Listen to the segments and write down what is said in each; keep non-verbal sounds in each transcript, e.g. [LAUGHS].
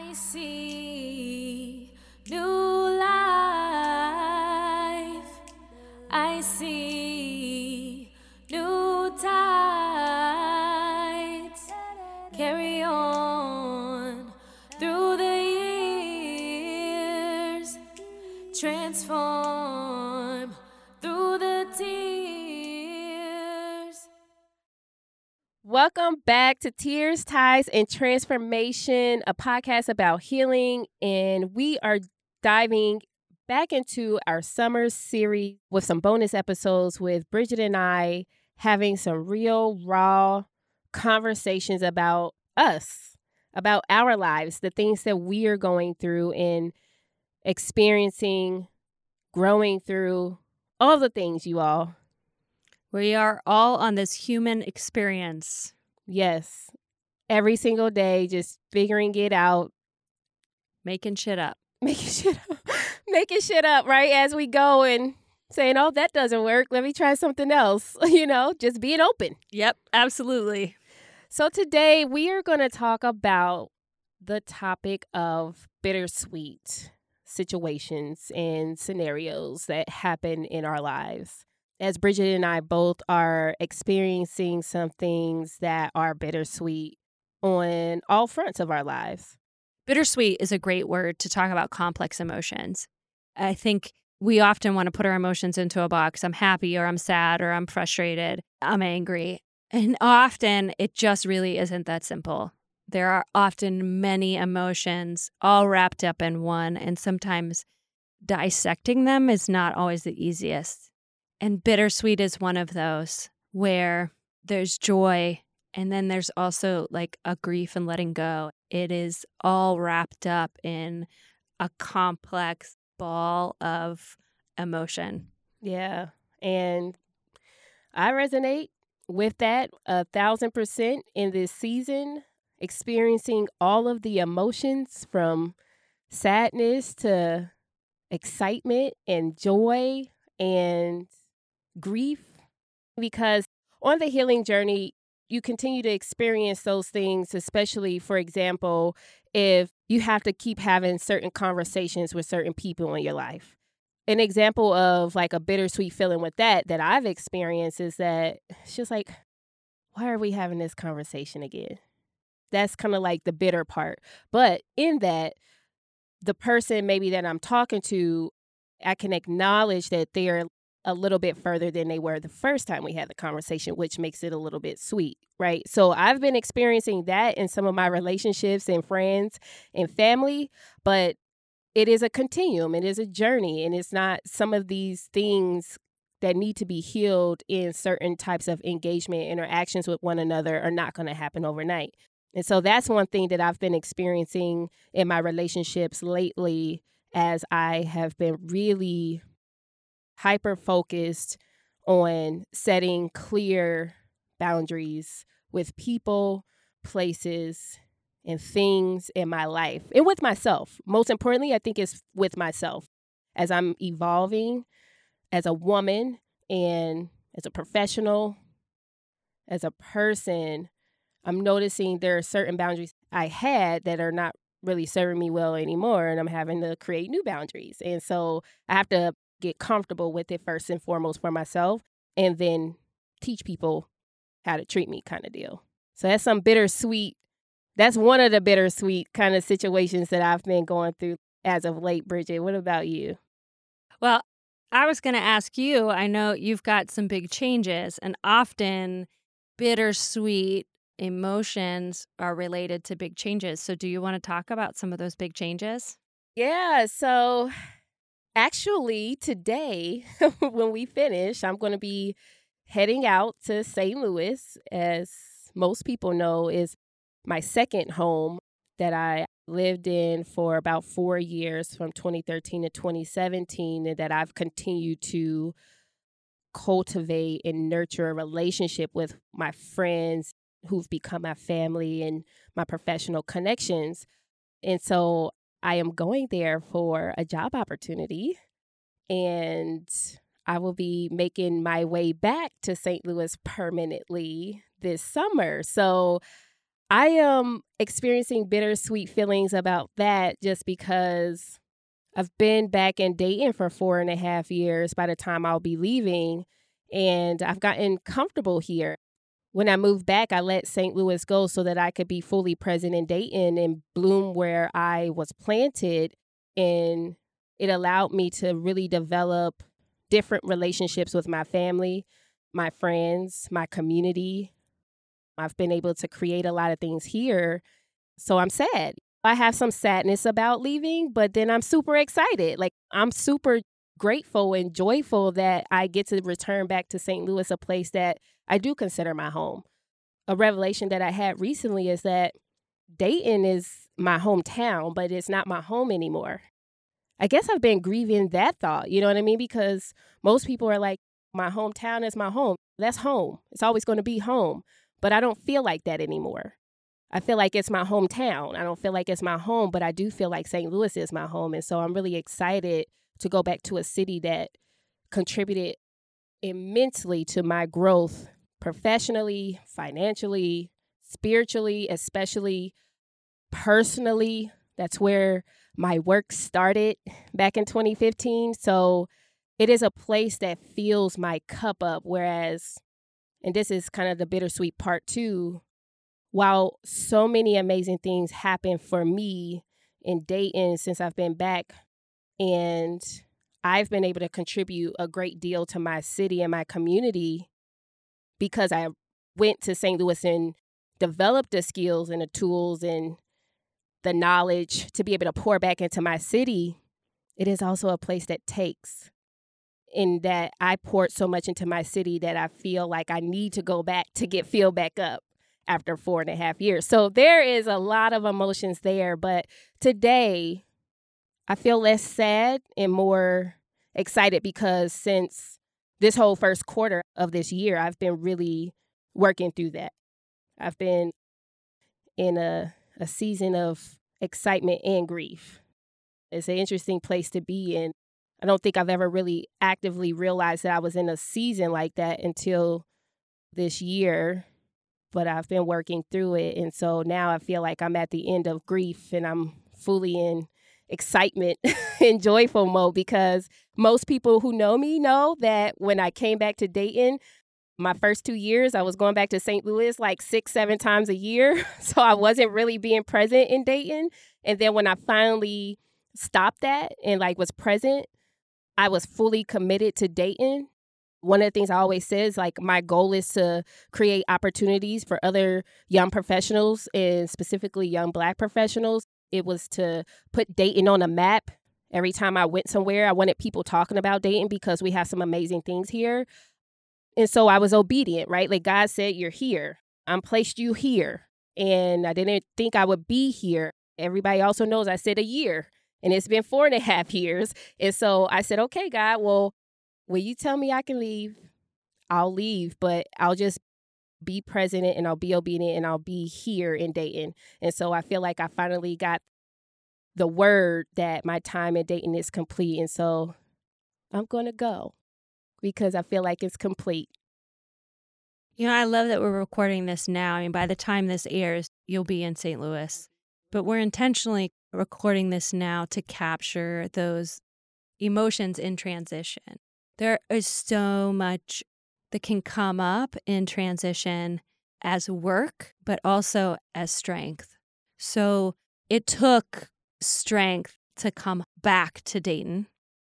I see new Welcome back to Tears, Ties, and Transformation, a podcast about healing. And we are diving back into our summer series with some bonus episodes with Bridget and I having some real, raw conversations about us, about our lives, the things that we are going through and experiencing, growing through, all the things, you all. We are all on this human experience. Yes. Every single day, just figuring it out, Making shit up. [LAUGHS] making shit up, [LAUGHS] making shit up, right? As we go and saying, oh, that doesn't work. Let me try something else. [LAUGHS] You know, just being open. Yep, absolutely. So today we are going to talk about the topic of bittersweet situations and scenarios that happen in our lives. As Bridget and I both are experiencing some things that are bittersweet on all fronts of our lives. Bittersweet is a great word to talk about complex emotions. I think we often want to put our emotions into a box. I'm happy or I'm sad or I'm frustrated, I'm angry. And often it just really isn't that simple. There are often many emotions all wrapped up in one, and sometimes dissecting them is not always the easiest. And bittersweet is one of those where there's joy and then there's also like a grief and letting go. It is all wrapped up in a complex ball of emotion. Yeah. And I resonate with that a thousand percent in this season, experiencing all of the emotions from sadness to excitement and joy and grief. Because on the healing journey, you continue to experience those things, especially, for example, if you have to keep having certain conversations with certain people in your life an example of like a bittersweet feeling with that that I've experienced is that it's just like, why are we having this conversation again? That's kind of like the bitter part. But in that, the person maybe that I'm talking to, I can acknowledge that they're a little bit further than they were the first time we had the conversation, which makes it a little bit sweet, right? So I've been experiencing that in some of my relationships and friends and family, but it is a continuum, it is a journey, and it's not some of these things that need to be healed in certain types of engagement interactions with one another are not going to happen overnight. And so that's one thing that I've been experiencing in my relationships lately as I have been really hyper focused on setting clear boundaries with people, places, and things in my life and with myself. Most importantly, I think it's with myself as I'm evolving as a woman and as a professional, as a person. I'm noticing there are certain boundaries I had that are not really serving me well anymore, and I'm having to create new boundaries. And so I have to get comfortable with it first and foremost for myself, and then teach people how to treat me, kind of deal. So that's some bittersweet that's one of the bittersweet kind of situations that I've been going through as of late, Bridget. What about you? Well, I was going to ask you I know you've got some big changes, and often bittersweet emotions are related to big changes. So, do you want to talk about some of those big changes? Yeah. So, actually, today, [LAUGHS] when we finish, I'm going to be heading out to St. Louis, as most people know, is my second home that I lived in for about four years from 2013 to 2017, and that I've continued to cultivate and nurture a relationship with my friends who've become my family and my professional connections. And so I am going there for a job opportunity and I will be making my way back to St. Louis permanently this summer. So I am experiencing bittersweet feelings about that just because I've been back in Dayton for four and a half years by the time I'll be leaving, and I've gotten comfortable here. When I moved back, I let St. Louis go so that I could be fully present in Dayton and bloom where I was planted. And it allowed me to really develop different relationships with my family, my friends, my community. I've been able to create a lot of things here. So I'm sad. I have some sadness about leaving, but then I'm super excited. Like, I'm super grateful and joyful that I get to return back to St. Louis, a place that I do consider my home. A revelation that I had recently is that Dayton is my hometown, but it's not my home anymore. I guess I've been grieving that thought, you know what I mean? Because most people are like, my hometown is my home. That's home. It's always going to be home. But I don't feel like that anymore. I feel like it's my hometown. I don't feel like it's my home, but I do feel like St. Louis is my home. And so I'm really excited to go back to a city that contributed immensely to my growth professionally, financially, spiritually, especially personally. That's where my work started back in 2015. So it is a place that fills my cup up. Whereas, and this is kind of the bittersweet part too, while so many amazing things happen for me in Dayton since I've been back, and I've been able to contribute a great deal to my city and my community because I went to St. Louis and developed the skills and the tools and the knowledge to be able to pour back into my city. It is also a place that takes in that I poured so much into my city that I feel like I need to go back to get filled back up after four and a half years. So there is a lot of emotions there. But today, I feel less sad and more excited because since this whole first quarter of this year, I've been really working through that. I've been in a, a season of excitement and grief. It's an interesting place to be in. I don't think I've ever really actively realized that I was in a season like that until this year but I've been working through it. And so now I feel like I'm at the end of grief and I'm fully in excitement [LAUGHS] and joyful mode because most people who know me know that when I came back to Dayton, my first two years, I was going back to St. Louis like six, seven times a year. [LAUGHS] So I wasn't really being present in Dayton. And then when I finally stopped that and like was present, I was fully committed to Dayton one of the things I always say is like my goal is to create opportunities for other young professionals and specifically young black professionals. It was to put Dayton on a map. Every time I went somewhere, I wanted people talking about Dayton because we have some amazing things here. And so I was obedient, right? Like God said, You're here. I'm placed you here. And I didn't think I would be here. Everybody also knows I said a year and it's been four and a [LAUGHS] half years. And so I said, okay, God, well, when you tell me I can leave, I'll leave, but I'll just be present and I'll be obedient and I'll be here in Dayton. And so I feel like I finally got the word that my time in Dayton is complete. And so I'm going to go because I feel like it's complete. You know, I love that we're recording this now. I mean, by the time this airs, you'll be in St. Louis. But we're intentionally recording this now to capture those emotions in transition. There is so much that can come up in transition as work, but also as strength. So it took strength to come back to Dayton,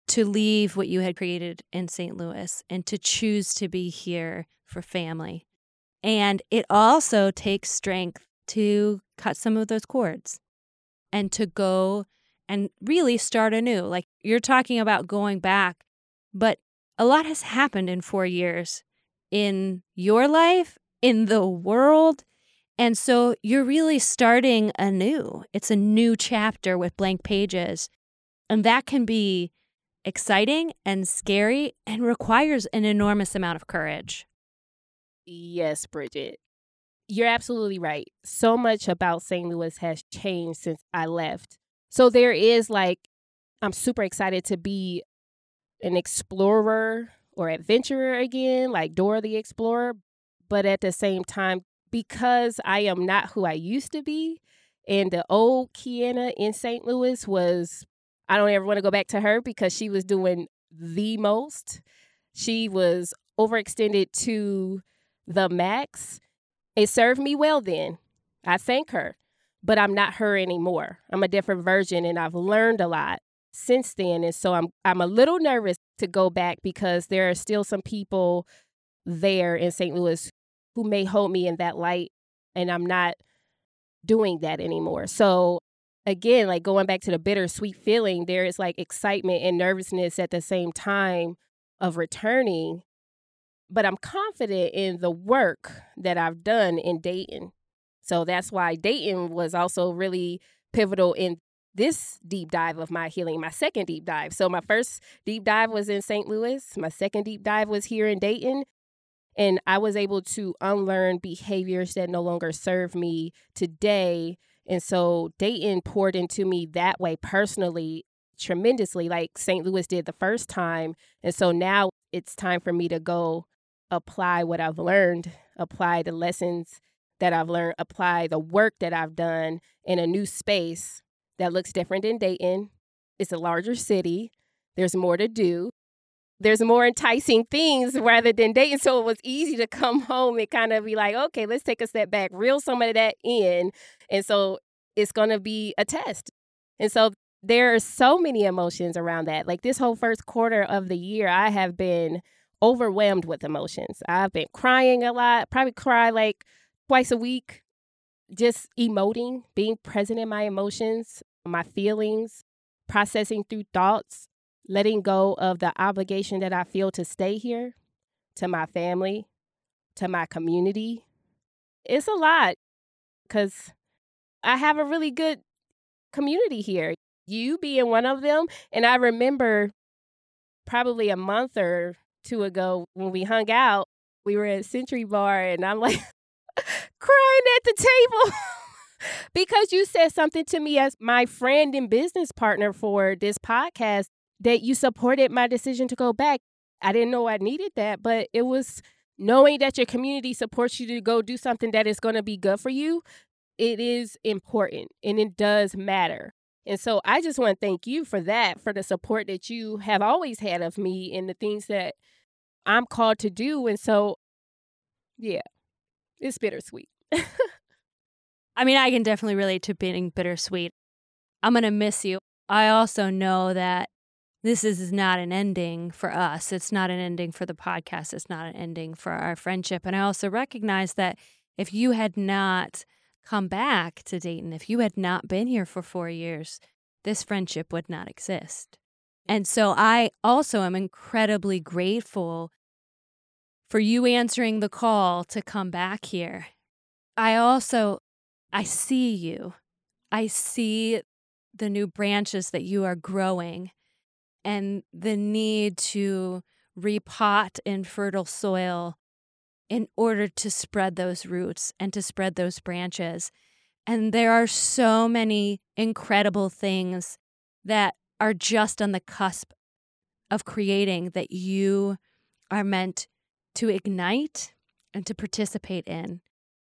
to leave what you had created in St. Louis, and to choose to be here for family. And it also takes strength to cut some of those cords and to go and really start anew. Like you're talking about going back, but a lot has happened in four years in your life, in the world. And so you're really starting anew. It's a new chapter with blank pages. And that can be exciting and scary and requires an enormous amount of courage. Yes, Bridget. You're absolutely right. So much about St. Louis has changed since I left. So there is like, I'm super excited to be an explorer or adventurer again, like Dora the Explorer. But at the same time, because I am not who I used to be, and the old Kiana in St. Louis was, I don't ever want to go back to her because she was doing the most. She was overextended to the max. It served me well then. I thank her, but I'm not her anymore. I'm a different version and I've learned a lot since then. And so I'm I'm a little nervous to go back because there are still some people there in St. Louis who may hold me in that light and I'm not doing that anymore. So again, like going back to the bittersweet feeling, there is like excitement and nervousness at the same time of returning. But I'm confident in the work that I've done in Dayton. So that's why Dayton was also really pivotal in this deep dive of my healing, my second deep dive. So my first deep dive was in St. Louis. My second deep dive was here in Dayton. And I was able to unlearn behaviors that no longer serve me today. And so Dayton poured into me that way personally tremendously, like St. Louis did the first time. And so now it's time for me to go apply what I've learned, apply the lessons that I've learned, apply the work that I've done in a new space that looks different than Dayton. It's a larger city. There's more to do. There's more enticing things rather than Dayton. So it was easy to come [LAUGHS] home and kind of be like, okay, let's take a step back, reel some of that in. And so it's going to be a test. And so there are so many emotions around that. Like this whole first quarter of the year, I have been overwhelmed with emotions. I've been crying a lot, probably cry like twice a week, just emoting, being present in my emotions, my feelings, processing through thoughts, letting go of the obligation that I feel to stay here, to my family, to my community. It's a lot because I have a really good community here. You being one of them. And I remember probably a month or two ago when we hung out, we were at Century Bar, and I'm like [LAUGHS] crying at the table. [LAUGHS] because you said something to me as my friend and business partner for this podcast that you supported my decision to go back. I didn't know I needed that, but it was knowing that your community supports you to go do something that is going to be good for you. It is important and it does matter. And so I just want to thank you for that, for the support that you have always had of me and the things that I'm called to do. And so, yeah, it's bittersweet. I mean, I can definitely relate to being bittersweet. I'm going to miss you. I also know that this is not an ending for us. It's not an ending for the podcast. It's not an ending for our friendship. And I also recognize that if you had not come back to Dayton, if you had not been here for four years, this friendship would not exist. And so I also am incredibly grateful for you answering the call to come back here. I also I see you. I see the new branches that you are growing and the need to repot in fertile soil in order to spread those roots and to spread those branches. And there are so many incredible things that are just on the cusp of creating that you are meant to ignite and to participate in.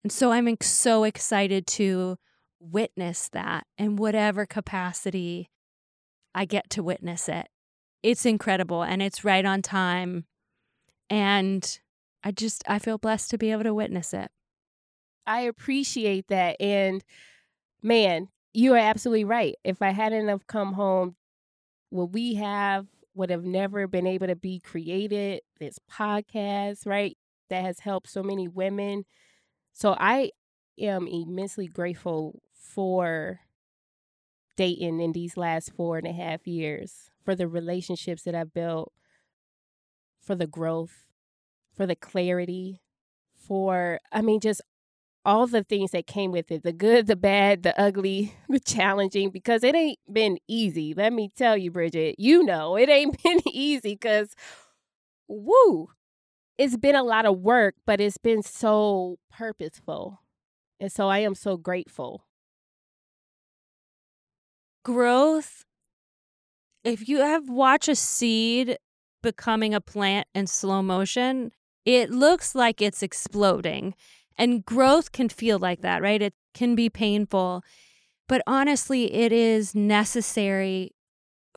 And so I'm so excited to witness that in whatever capacity I get to witness it it's incredible and it's right on time. And I just, I feel blessed to be able to witness it. I appreciate that. And man, you are absolutely right. If I hadn't have come home, what we have would have never been able to be created. This podcast, right? That has helped so many women. So I am immensely grateful for Dayton in these last four and a half years for the relationships that I've built, for the growth, for the clarity, for, I mean, just all the things that came with it the good, the bad, the ugly, [LAUGHS] the challenging, because it ain't been easy. Let me tell you, Bridget, you know, it ain't [LAUGHS] been easy because, woo, it's been a lot of work, but it's been so purposeful. And so I am so grateful. Growth if you have watched a seed becoming a plant in slow motion, it looks like it's exploding. And growth can feel like that, right? It can be painful. But honestly, it is necessary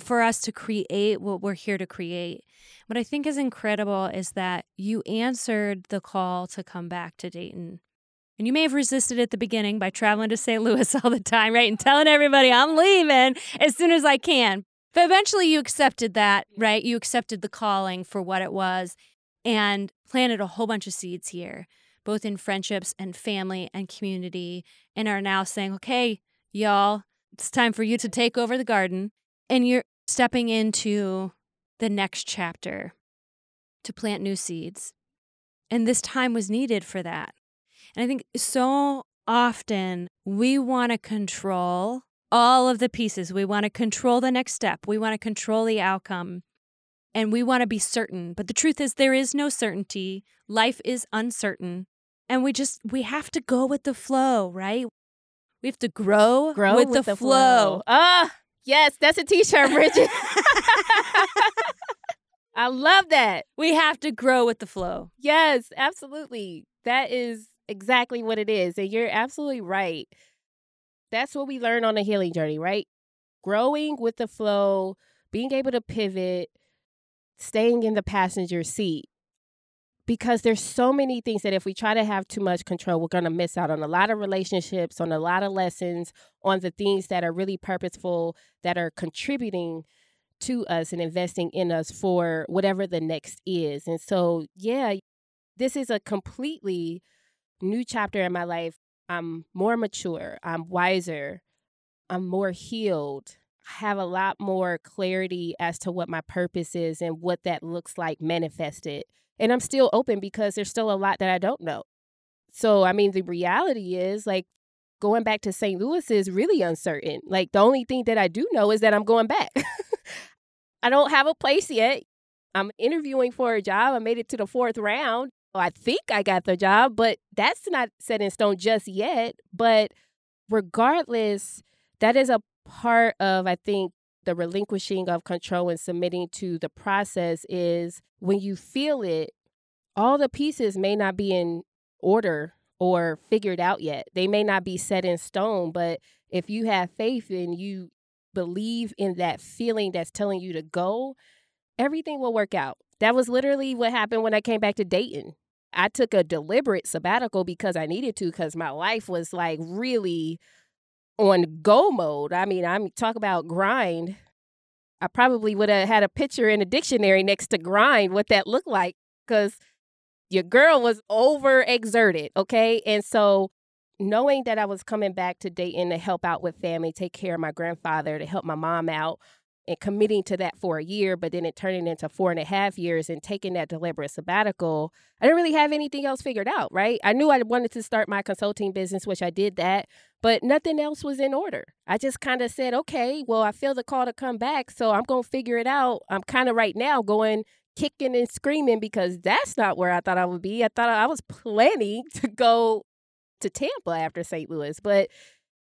for us to create what we're here to create. What I think is incredible is that you answered the call to come back to Dayton. And you may have resisted at the beginning by traveling to St. Louis [LAUGHS] all the time, right? And telling everybody, I'm leaving as soon as I can. But eventually you accepted that, right? You accepted the calling for what it was and planted a whole bunch of seeds here, both in friendships and family and community, and are now saying, okay, y'all, it's time for you to take over the garden. And you're stepping into the next chapter to plant new seeds. And this time was needed for that. And I think so often we want to control all of the pieces. We want to control the next step. We want to control the outcome. And we want to be certain. But the truth is, there is no certainty. Life is uncertain. And we just, we have to go with the flow, right? We have to grow, Grow with, with the, the flow. Ah, yes, that's a t-shirt, Bridget. [LAUGHS] [LAUGHS] I love that. We have to grow with the flow. Yes, absolutely. That is exactly what it is. And you're absolutely right. That's what we learn on the healing journey, right? Growing with the flow, being able to pivot, staying in the passenger seat. Because there's so many things that if we try to have too much control, we're going to miss out on a lot of relationships, on a lot of lessons, on the things that are really purposeful, that are contributing to us and investing in us for whatever the next is. And so, yeah, this is a completely new chapter in my life. I'm more mature, I'm wiser, I'm more healed. I have a lot more clarity as to what my purpose is and what that looks like manifested. And I'm still open because there's still a lot that I don't know. So, I mean, the reality is like going back to St. Louis is really uncertain. Like, the only thing that I do know is that I'm going back. [LAUGHS] I don't have a place yet. I'm interviewing for a job. I made it to the fourth round. Oh, I think I got the job, but that's not set in stone just yet. But regardless, that is a part of, I think, the relinquishing of control and submitting to the process is when you feel it, all the pieces may not be in order or figured out yet. They may not be set in stone, but if you have faith and you believe in that feeling that's telling you to go, everything will work out. That was literally what happened when I came back to Dayton. I took a deliberate sabbatical because I needed to, because my life was like really on go mode. I mean, I'm talk about grind. I probably would have had a picture in a dictionary next to grind, what that looked like, because your girl was overexerted. Okay. And so knowing that I was coming back to Dayton to help out with family, take care of my grandfather, to help my mom out, and committing to that for a year, but then it turning into four and a half years and taking that deliberate sabbatical, I didn't really have anything else figured out, right? I knew I wanted to start my consulting business, which I did that, but nothing else was in order. I just kind of said, okay, well, I feel the call to come back, so I'm going to figure it out. I'm kind of right now going kicking and screaming because that's not where I thought I would be. I thought I was planning to go to Tampa after St. Louis, but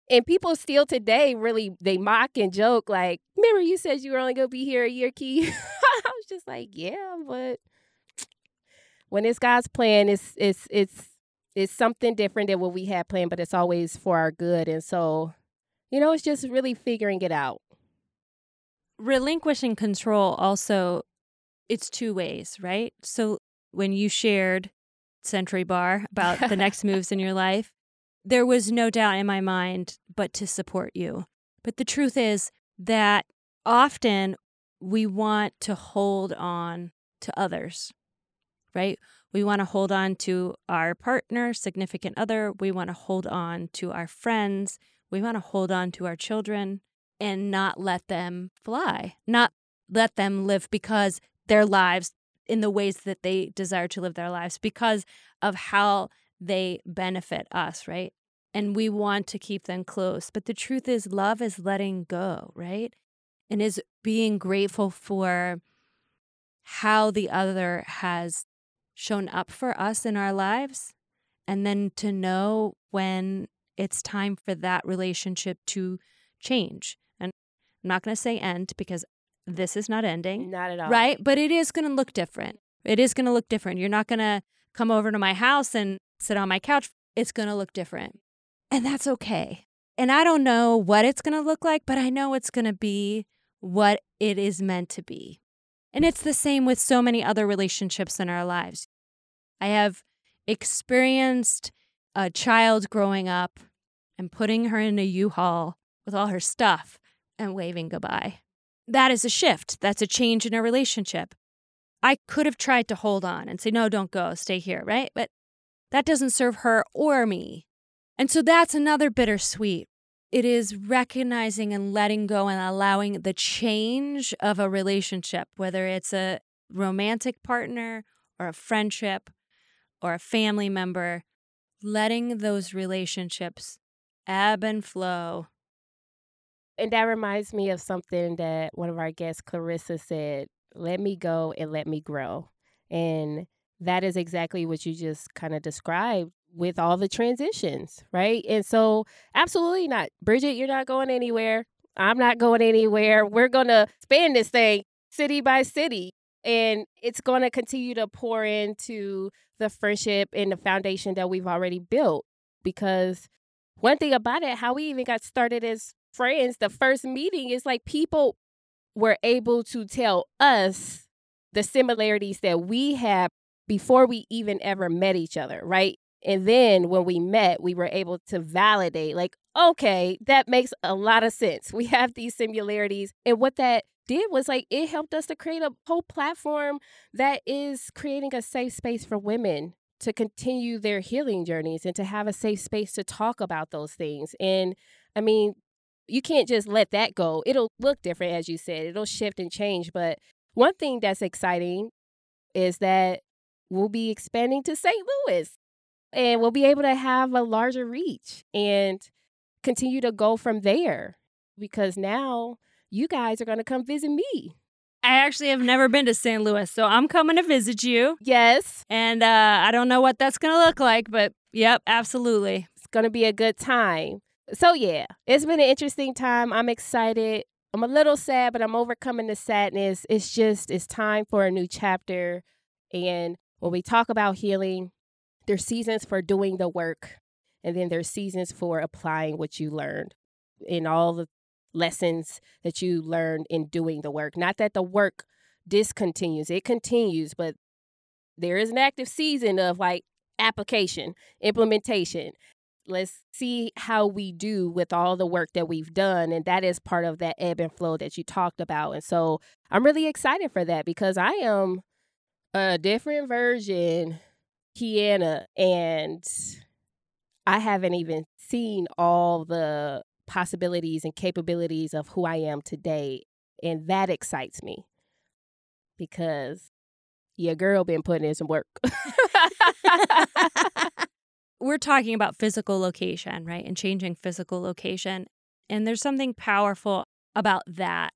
and people still today really they mock and joke like, "Remember you said you were only gonna be here a year, Key?" [LAUGHS] I was just like, "Yeah, but when it's God's plan, it's it's it's it's something different than what we had planned, but it's always for our good." And so, you know, it's just really figuring it out. Relinquishing control also it's two ways, right? So when you shared Century Bar about the [LAUGHS] next moves in your life, there was no doubt in my mind but to support you. But the truth is that often we want to hold on to others, right? We want to hold on to our partner, significant other. We want to hold on to our friends. We want to hold on to our children and not let them fly, not let them live because their lives in the ways that they desire to live their lives because of how they benefit us, right? And we want to keep them close. But the truth is, love is letting go, right? And is being grateful for how the other has shown up for us in our lives. And then to know when it's time for that relationship to change. And I'm not going to say end because this is not ending. Not at all. Right? But it is going to look different. It is going to look different. You're not going to come over to my house and sit on my couch it's going to look different. And that's okay. And I don't know what it's going to look like, but I know it's going to be what it is meant to be. And it's the same with so many other relationships in our lives. I have experienced a child growing up and putting her in a U Haul with all her stuff and waving goodbye. That is a shift. That's a change in a relationship. I could have tried to hold on and say, no, don't go, stay here, right? But that doesn't serve her or me. And so that's another bittersweet. It is recognizing and letting go and allowing the change of a relationship, whether it's a romantic partner or a friendship or a family member, letting those relationships ebb and flow. And that reminds me of something that one of our guests, Clarissa, said let me go and let me grow. And that is exactly what you just kind of described with all the transitions, right? And so, absolutely not. Bridget, you're not going anywhere. I'm not going anywhere. We're going to span this thing city by city. And it's going to continue to pour into the friendship and the foundation that we've already built. Because one thing about it, how we even got started as friends, the first meeting is like people were able to tell us the similarities that we have before we even ever met each other, right? And then when we met, we were able to validate, like, okay, that makes a lot of sense. We have these similarities. And what that did was like, it helped us to create a whole platform that is creating a safe space for women to continue their healing journeys and to have a safe space to talk about those things. And I mean, you can't just let that go. It'll look different, as you said, it'll shift and change. But one thing that's exciting is that we'll be expanding to St. Louis and we'll be able to have a larger reach and continue to go from there because now you guys are going to come visit me. I actually have never been to St. Louis, so I'm coming to visit you. Yes. And uh, I don't know what that's going to look like, but yep, absolutely. It's going to be a good time. So, yeah, it's been an interesting time. I'm excited. I'm a little sad, but I'm overcoming the sadness. It's just, it's time for a new chapter. And when we talk about healing, there's seasons for doing the work, and then there's seasons for applying what you learned in all the lessons that you learned in doing the work. Not that the work discontinues, it continues, but there is an active season of like application, implementation, let's see how we do with all the work that we've done and that is part of that ebb and flow that you talked about and so i'm really excited for that because i am a different version kiana and i haven't even seen all the possibilities and capabilities of who i am today and that excites me because your girl been putting in some work [LAUGHS] [LAUGHS] we're talking about physical location, right? And changing physical location. And there's something powerful about that.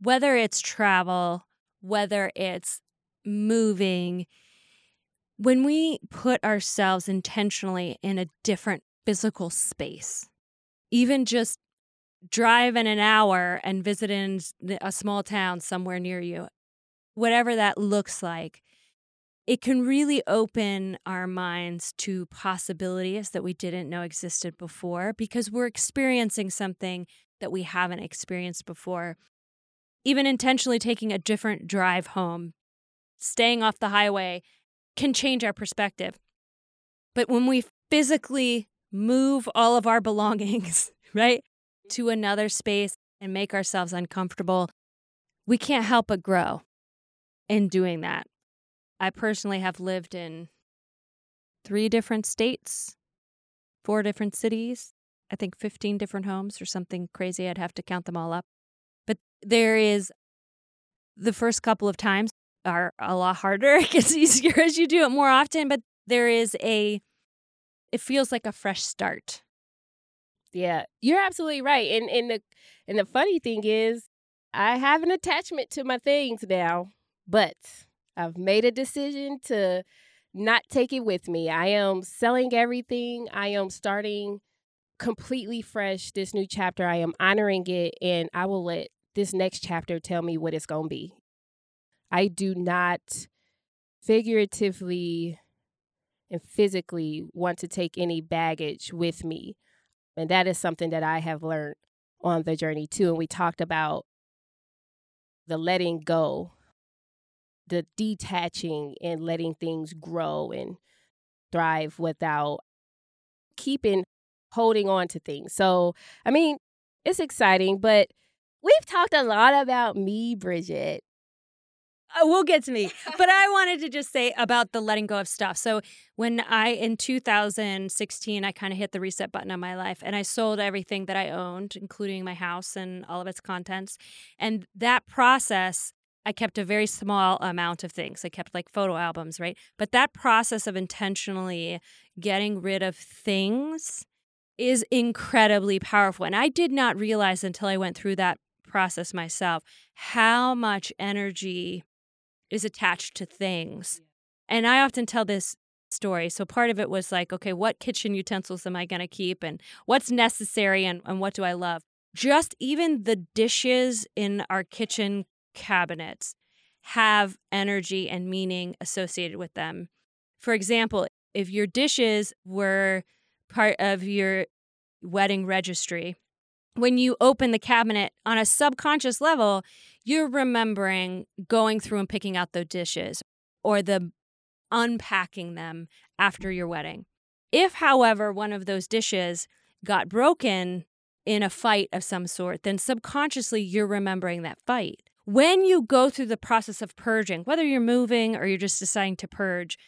Whether it's travel, whether it's moving, when we put ourselves intentionally in a different physical space, even just driving an hour and visiting a small town somewhere near you, whatever that looks like, it can really open our minds to possibilities that we didn't know existed before because we're experiencing something that we haven't experienced before. Even intentionally taking a different drive home, staying off the highway can change our perspective. But when we physically move all of our [LAUGHS] belongings, right, to another space and make ourselves uncomfortable, we can't help but grow in doing that. I personally have lived in three different states, four different cities, I think 15 different homes or something crazy. I'd have to count them all up. But there is the first couple of times are a lot harder. [LAUGHS] It gets easier as you do it more often, but there is a, it feels like a fresh start. Yeah, you're absolutely right. And and the and the funny thing is, I have an attachment to my things now, but I've made a decision to not take it with me. I am selling everything. I am starting completely fresh this new chapter. I am honoring it and I will let this next chapter tell me what it's going to be. I do not figuratively and physically want to take any baggage with me. And that is something that I have learned on the journey too. And we talked about the letting go, the detaching and letting things grow and thrive without keeping holding on to things. So, I mean, it's exciting, but we've talked a lot about me, Bridget. Uh, we'll get to me. [LAUGHS] But I wanted to just say about the letting go of stuff. So when I in 2016 I kind of hit the reset button on my life and I sold everything that I owned, including my house and all of its contents. And that process I kept a very small amount of things. I kept like photo albums, right? But that process of intentionally getting rid of things is incredibly powerful. And I did not realize until I went through that process myself how much energy is attached to things. And I often tell this story. So part of it was like, okay, what kitchen utensils am I going to keep and what's necessary and, and what do I love? Just even the dishes in our kitchen cabinets have energy and meaning associated with them. For example, if your dishes were part of your wedding registry, when you open the cabinet on a subconscious level, you're remembering going through and picking out the dishes or the unpacking them after your wedding. If, however, one of those dishes got broken in a fight of some sort, then subconsciously you're remembering that fight. When you go through the process of purging, whether you're moving or you're just deciding to purge,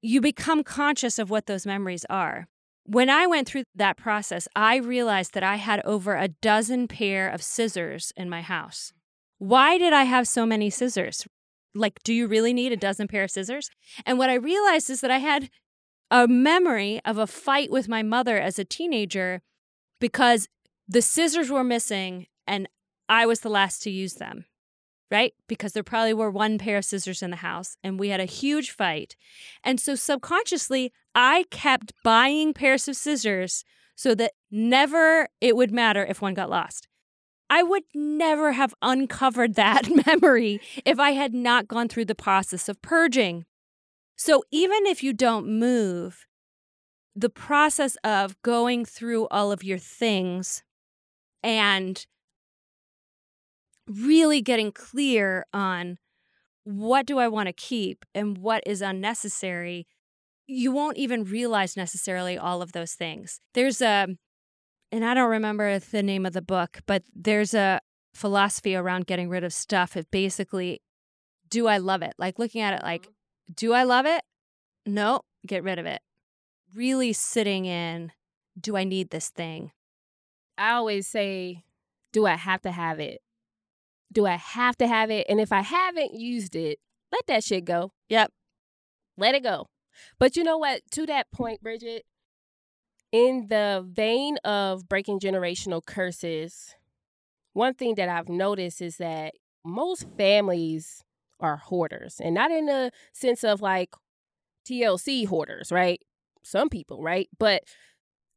you become conscious of what those memories are. When I went through that process, I realized that I had over a dozen pair of scissors in my house. Why did I have so many scissors? Like, do you really need a dozen pair of scissors? And what I realized is that I had a memory of a fight with my mother as a teenager because the scissors were missing and I was the last to use them right? Because there probably were one pair of scissors in the house and we had a huge fight. And so subconsciously, I kept buying pairs of scissors so that never it would matter if one got lost. I would never have uncovered that [LAUGHS] memory if I had not gone through the process of purging. So even if you don't move, the process of going through all of your things and really getting clear on what do I want to keep and what is unnecessary, you won't even realize necessarily all of those things. There's a, and I don't remember the name of the book, but there's a philosophy around getting rid of stuff. It basically, do I love it? Like looking at it like, mm-hmm. do I love it? No, get rid of it. Really sitting in, do I need this thing? I always say, do I have to have it? Do I have to have it? And if I haven't used it, let that shit go. Yep. Let it go. But you know what? To that point, Bridget, in the vein of breaking generational curses, one thing that I've noticed is that most families are hoarders and not in the sense of like TLC hoarders, right? Some people, right? But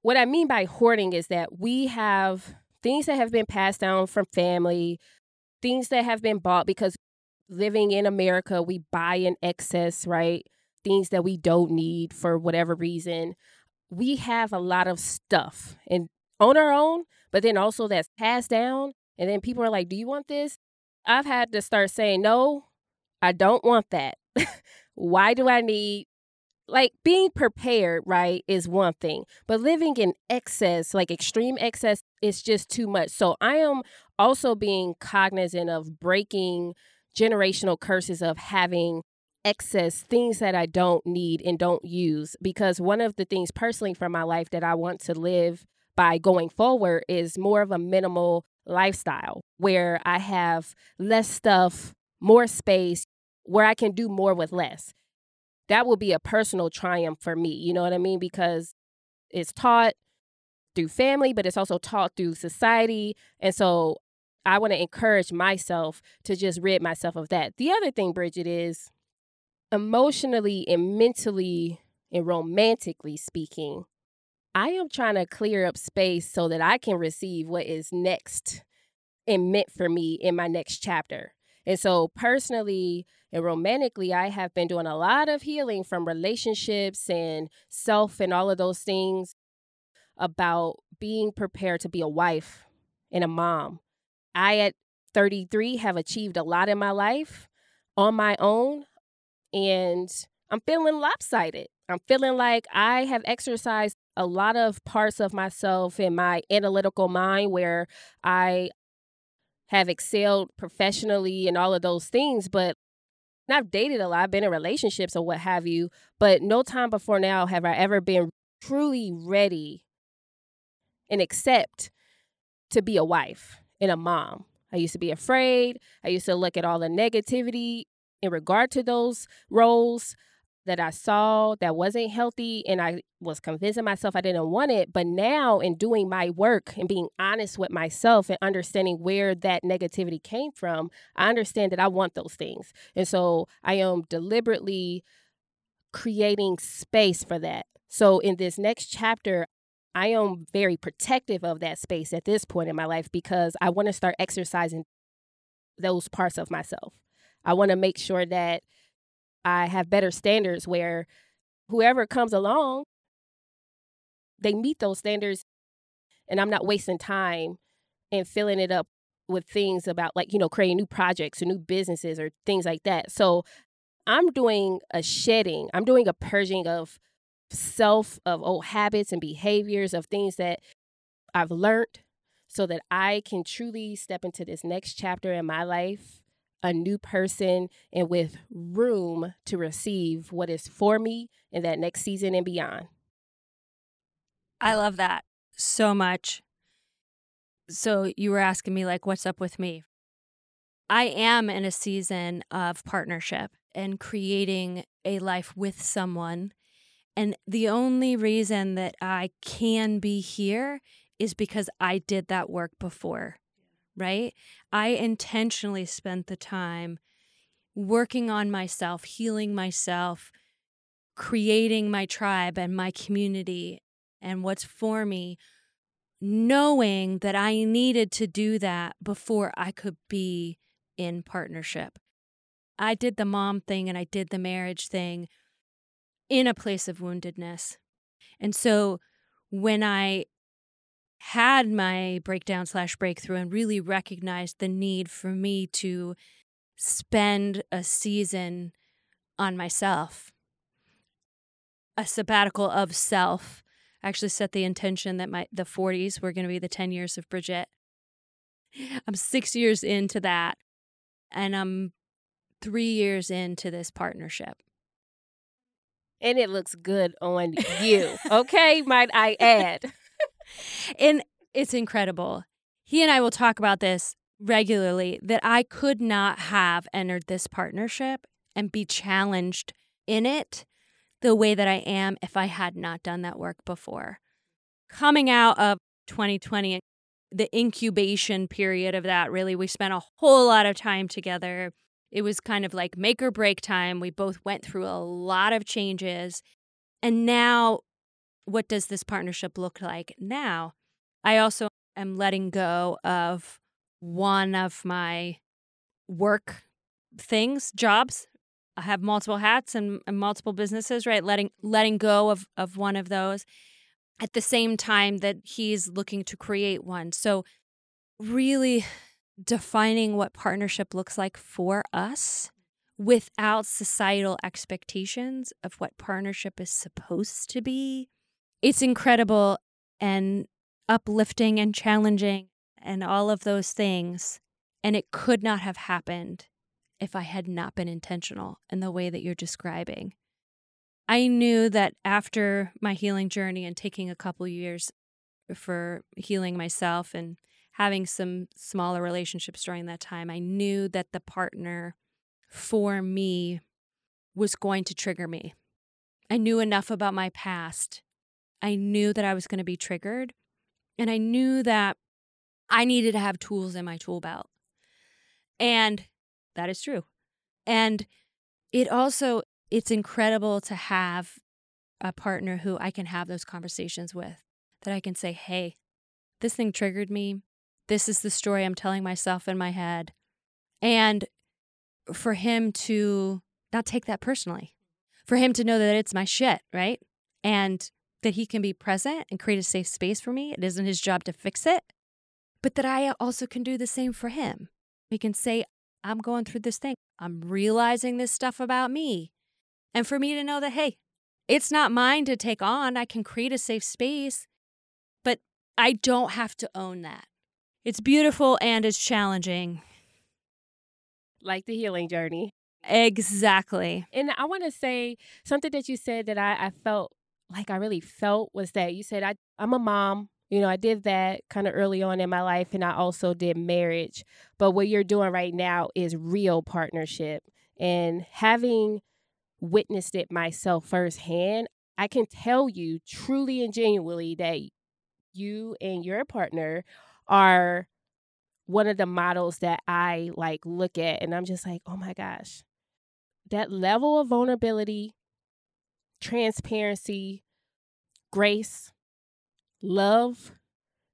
what I mean by hoarding is that we have things that have been passed down from family, things that have been bought because living in America, we buy in excess, right? Things that we don't need for whatever reason. We have a lot of stuff and on our own, but then also that's passed down. And then people are like, Do you want this? I've had to start saying, No, I don't want that. [LAUGHS] Why do I need like being prepared, right, is one thing, but living in excess, like extreme excess, is just too much. So I am also being cognizant of breaking generational curses of having excess things that I don't need and don't use. Because one of the things personally from my life that I want to live by going forward is more of a minimal lifestyle where I have less stuff, more space, where I can do more with less that will be a personal triumph for me. You know what I mean? Because it's taught through family, but it's also taught through society. And so I want to encourage myself to just rid myself of that. The other thing, Bridget, is emotionally and mentally and romantically speaking, I am trying to clear up space so that I can receive what is next and meant for me in my next chapter. And so, personally and romantically, I have been doing a lot of healing from relationships and self and all of those things about being prepared to be a wife and a mom. I, at 33, have achieved a lot in my life on my own, and I'm feeling lopsided. I'm feeling like I have exercised a lot of parts of myself in my analytical mind where I have excelled professionally and all of those things, but I've dated a lot, I've been in relationships or what have you, but no time before now have I ever been truly ready and accept to be a wife and a mom. I used to be afraid. I used to look at all the negativity in regard to those roles that I saw that wasn't healthy and I was convincing myself I didn't want it. But now, in doing my work and being honest with myself and understanding where that negativity came from, I understand that I want those things. And so I am deliberately creating space for that. So, in this next chapter, I am very protective of that space at this point in my life because I want to start exercising those parts of myself. I want to make sure that I have better standards where whoever comes along, they meet those standards and I'm not wasting time and filling it up with things about like, you know, creating new projects or new businesses or things like that. So I'm doing a shedding, I'm doing a purging of self, of old habits and behaviors, of things that I've learned so that I can truly step into this next chapter in my life a new person and with room to receive what is for me in that next season and beyond. I love that so much. So, you were asking me, like, what's up with me? I am in a season of partnership and creating a life with someone. And the only reason that I can be here is because I did that work before right? I intentionally spent the time working on myself, healing myself, creating my tribe and my community and what's for me, knowing that I needed to do that before I could be in partnership. I did the mom thing and I did the marriage thing in a place of woundedness. And so when I had my breakdown slash breakthrough and really recognized the need for me to spend a season on myself, a sabbatical of self. I actually set the intention that my the 40s were going to be the 10 years of Bridget. I'm six years into that, and I'm three years into this partnership. And it looks good on you. [LAUGHS] okay, might I add? And it's incredible. He and I will talk about this regularly that I could not have entered this partnership and be challenged in it the way that I am if I had not done that work before. Coming out of 2020, the incubation period of that, really, we spent a whole lot of time together. It was kind of like make or break time. We both went through a lot of changes. And now what does this partnership look like now? I also am letting go of one of my work things, jobs. I have multiple hats and, and, multiple businesses, right? Letting letting go of of one of those at the same time that he's looking to create one. So really defining what partnership looks like for us without societal expectations of what partnership is supposed to be it's incredible and uplifting and challenging and all of those things. And it could not have happened if I had not been intentional in the way that you're describing. I knew that after my healing journey and taking a couple years for healing myself and having some smaller relationships during that time, I knew that the partner for me was going to trigger me. I knew enough about my past I knew that I was going to be triggered. And I knew that I needed to have tools in my tool belt. And that is true. And it also, it's incredible to have a partner who I can have those conversations with, that I can say, hey, this thing triggered me. This is the story I'm telling myself in my head. And for him to not take that personally, for him to know that it's my shit, right? And that he can be present and create a safe space for me. It isn't his job to fix it, but that I also can do the same for him. He can say, I'm going through this thing. I'm realizing this stuff about me. And for me to know that, hey, it's not mine to take on. I can create a safe space, but I don't have to own that. It's beautiful and it's challenging. Like the healing journey. Exactly. And I want to say something that you said that I, I felt like I really felt was that you said I I'm a mom. You know, I did that kind of early on in my life and I also did marriage. But what you're doing right now is real partnership. And having witnessed it myself firsthand, I can tell you truly and genuinely that you and your partner are one of the models that I like look at and I'm just like, "Oh my gosh. That level of vulnerability, transparency, grace, love,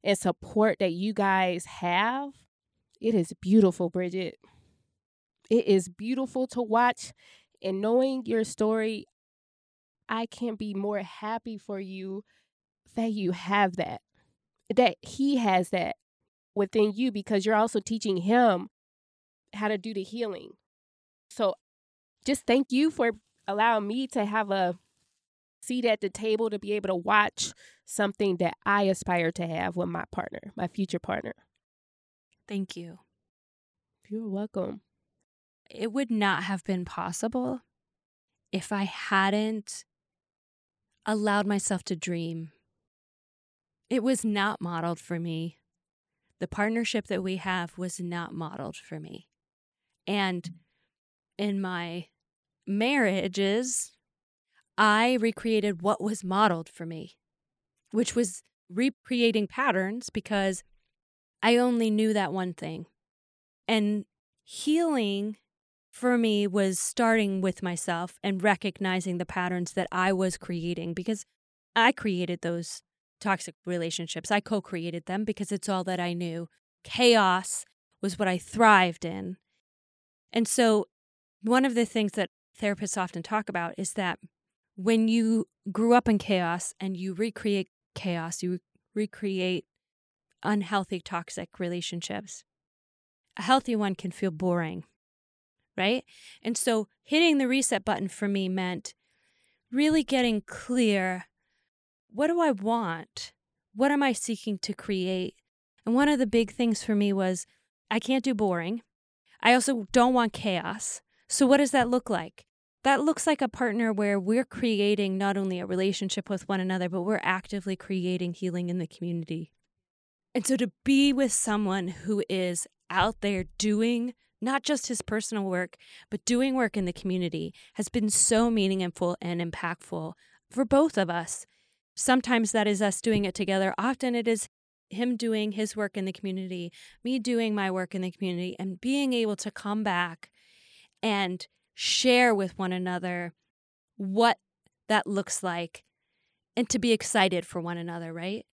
and support that you guys have, it is beautiful, Bridget. It is beautiful to watch. And knowing your story, I can't be more happy for you that you have that, that he has that within you because you're also teaching him how to do the healing. So just thank you for allowing me to have a seat at the table to be able to watch something that I aspire to have with my partner, my future partner. Thank you. You're welcome. It would not have been possible if I hadn't allowed myself to dream. It was not modeled for me. The partnership that we have was not modeled for me. And in my marriages, I recreated what was modeled for me, which was recreating patterns because I only knew that one thing. And healing for me was starting with myself and recognizing the patterns that I was creating because I created those toxic relationships. I co created them because it's all that I knew. Chaos was what I thrived in. And so, one of the things that therapists often talk about is that when you grew up in chaos and you recreate chaos, you recreate unhealthy, toxic relationships. A healthy one can feel boring, right? And so hitting the reset button for me meant really getting clear what do I want? What am I seeking to create? And one of the big things for me was I can't do boring. I also don't want chaos. So, what does that look like? That looks like a partner where we're creating not only a relationship with one another, but we're actively creating healing in the community. And so to be with someone who is out there doing not just his personal work, but doing work in the community has been so meaningful and impactful for both of us. Sometimes that is us doing it together. Often it is him doing his work in the community, me doing my work in the community, and being able to come back and share with one another what that looks like and to be excited for one another, right?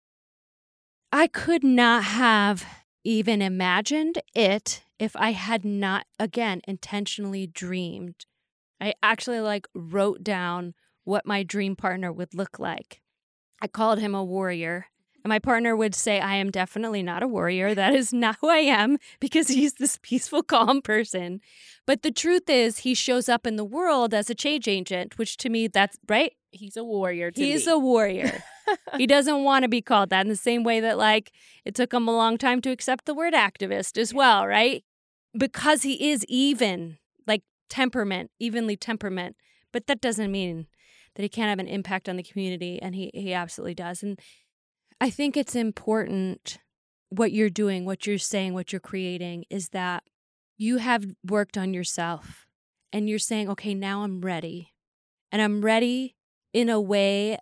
I could not have even imagined it if I had not, again, intentionally dreamed. I actually like wrote down what my dream partner would look like. I called him a warrior and my partner would say, I am definitely not a warrior. That is not who I am because he's this [LAUGHS] peaceful, calm person. But the truth is, he shows up in the world as a change agent, which to me, that's right. He's a warrior. he's me. a warrior. [LAUGHS] he doesn't want to be called that in the same way that, like, it took him a long time to accept the word activist as well, right? Because he is even, like, temperament, evenly temperament. But that doesn't mean that he can't have an impact on the community, and he, he absolutely does. And I think it's important what you're doing, what you're saying, what you're creating is that you have worked on yourself and you're saying, okay, now I'm ready. And I'm ready in a way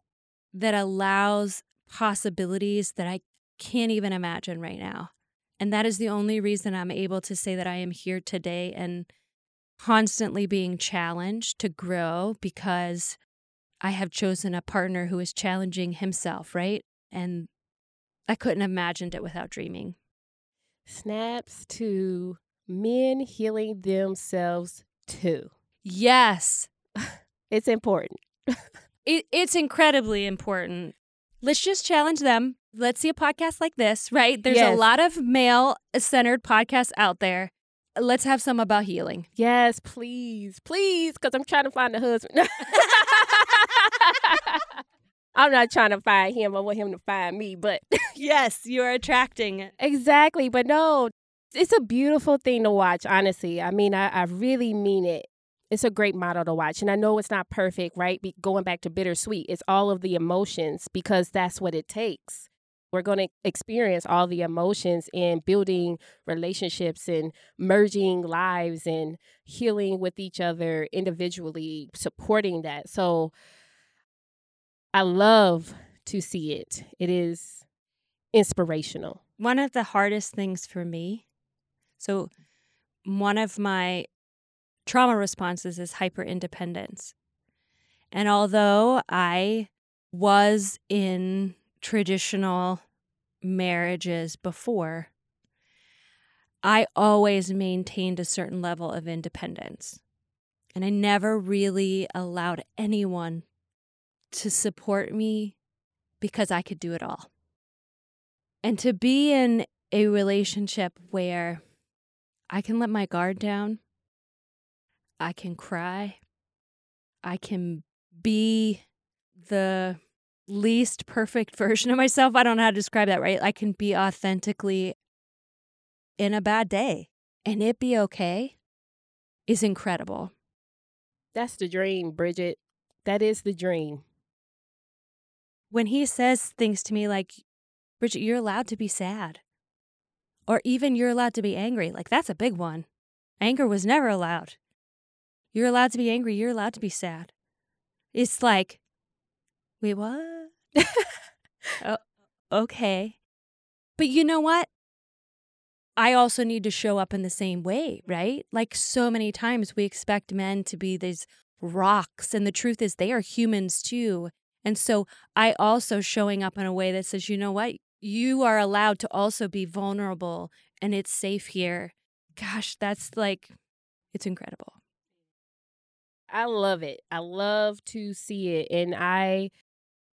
that allows possibilities that I can't even imagine right now. And that is the only reason I'm able to say that I am here today and constantly being challenged to grow because I have chosen a partner who is challenging himself, right? And I couldn't have imagined it without dreaming. Snaps to men healing themselves too. Yes. [LAUGHS] It's important. [LAUGHS] It, it's incredibly important. Let's just challenge them. Let's see a podcast like this, right? There's Yes. a lot of male centered podcasts out there. Let's have some about healing. Yes, please, please, because I'm trying to find a husband. [LAUGHS] I'm not trying to find him. I want him to find me, but [LAUGHS] Yes, you're attracting. exactly. But no, it's a beautiful thing to watch, honestly. I mean, I, I really mean it. It's a great model to watch. And I know it's not perfect, right? Be, going back to bittersweet, it's all of the emotions because that's what it takes. We're going to experience all the emotions in building relationships and merging lives and healing with each other individually, supporting that. So I love to see it. It is inspirational. One of the hardest things for me, so one of my trauma responses is hyper independence. And although I was in traditional marriages before, I always maintained a certain level of independence. And I never really allowed anyone to support me because I could do it all. And to be in a relationship where I can let my guard down, I can cry, I can be the least perfect [LAUGHS] version of myself. I don't know how to describe that, right? I can be authentically in a bad day and it be okay is incredible. That's the dream, Bridget. That is the dream. When he says things to me like, Bridget, you're allowed to be sad, or even you're allowed to be angry, like that's a big one. Anger was never allowed. You're allowed to be angry, you're allowed to be sad. It's like, wait, what? [LAUGHS] oh, okay. But you know what? I also need to show up in the same way, right? Like so many times we expect men to be these rocks, and the truth is they are humans too. And so I also showing up in a way that says, you know what? You are allowed to also be vulnerable and it's safe here. Gosh, that's like, it's incredible. I love it. I love to see it. And I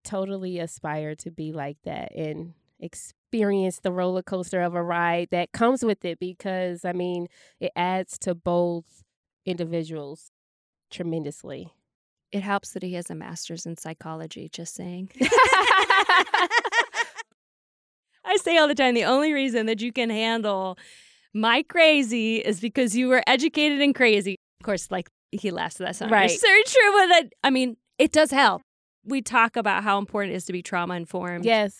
totally aspire to be like that and experience the roller coaster of a ride that comes with it because, I mean, it adds to both individuals tremendously. It helps that he has a master's in psychology, just saying. [LAUGHS] [LAUGHS] I say all the time the only reason that you can handle my crazy is because you were educated and crazy. Of course, like he laughs, at that not Right. necessarily true, but that, I mean, it does help. We talk about how important it is to be trauma informed yes.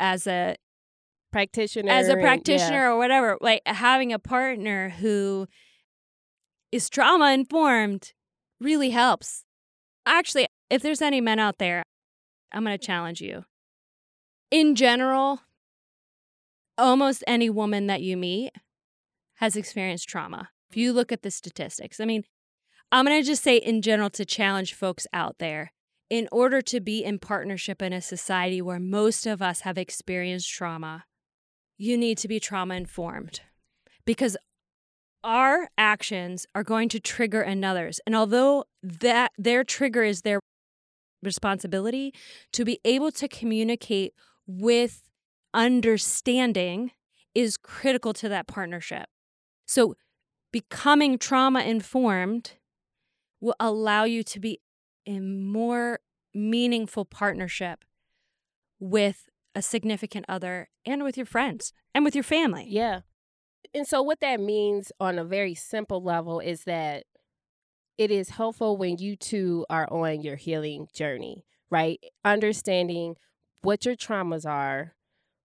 as a Practitioner. as a and- yeah. practitioner or whatever. Like having a partner who is trauma informed really helps. Actually, if there's any men out there, I'm going to challenge you. In general, almost any woman that you meet has experienced trauma. If you look at the statistics, I mean, I'm going to just say in general to challenge folks out there. In order to be in partnership in a society where most of us have experienced trauma, you need to be trauma informed because our actions are going to trigger another's. And although that their trigger is their responsibility to be able to communicate with understanding is critical to that partnership. So becoming trauma informed will allow you to be in more meaningful partnership with a significant other and with your friends and with your family. Yeah. And so, what that means on a very simple level is that it is helpful when you two are on your healing journey, right? Understanding what your traumas are,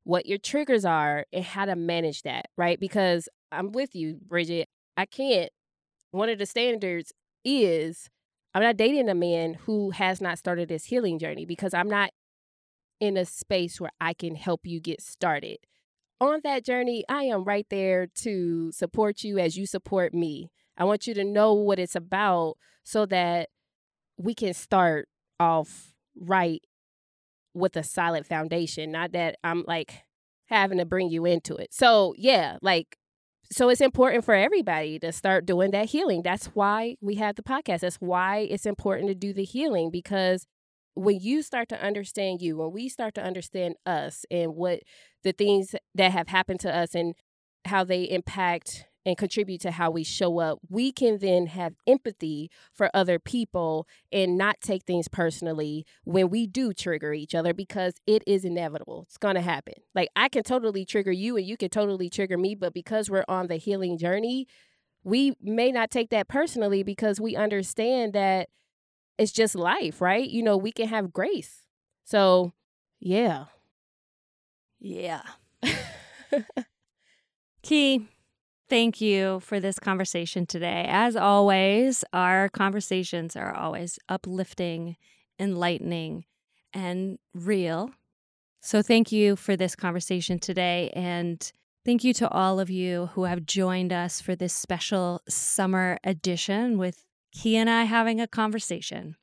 what your triggers are, and how to manage that, right? Because I'm with you, Bridget. I can't. One of the standards is I'm not dating a man who has not started this healing journey because I'm not in a space where I can help you get started on that journey, I am right there to support you as you support me. I want you to know what it's about so that we can start off right with a solid foundation, not that I'm like having to bring you into it. So, yeah, like so it's important for everybody to start doing that healing. That's why we have the podcast. That's why it's important to do the healing because when you start to understand you, when we start to understand us and what the things that have happened to us and how they impact and contribute to how we show up, we can then have empathy for other people and not take things personally when we do trigger each other because it is inevitable. It's going to happen. Like I can totally trigger you and you can totally trigger me, but because we're on the healing journey, we may not take that personally because we understand that it's just life, right? You know, we can have grace. So, yeah. Yeah. [LAUGHS] Key, thank you for this conversation today. As always, our conversations are always uplifting, enlightening, and real. So, thank you for this conversation today. And thank you to all of you who have joined us for this special summer edition with Key and I having a conversation.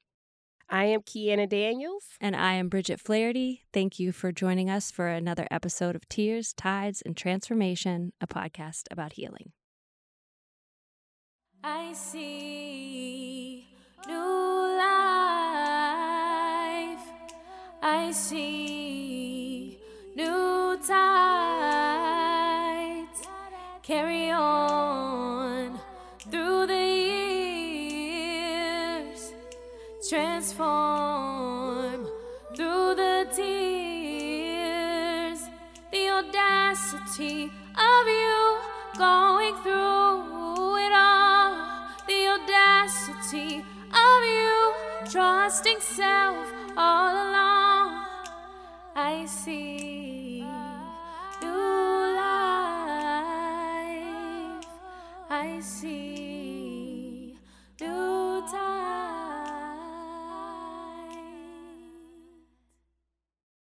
I am Kiana Daniels. And I am Bridget Flaherty. Thank you for joining us for another episode of Tears, Tides, and Transformation, a podcast about healing. I see new life. I see new tides. Carry of you going through it all. The audacity of you trusting self all along. I see new life. I see.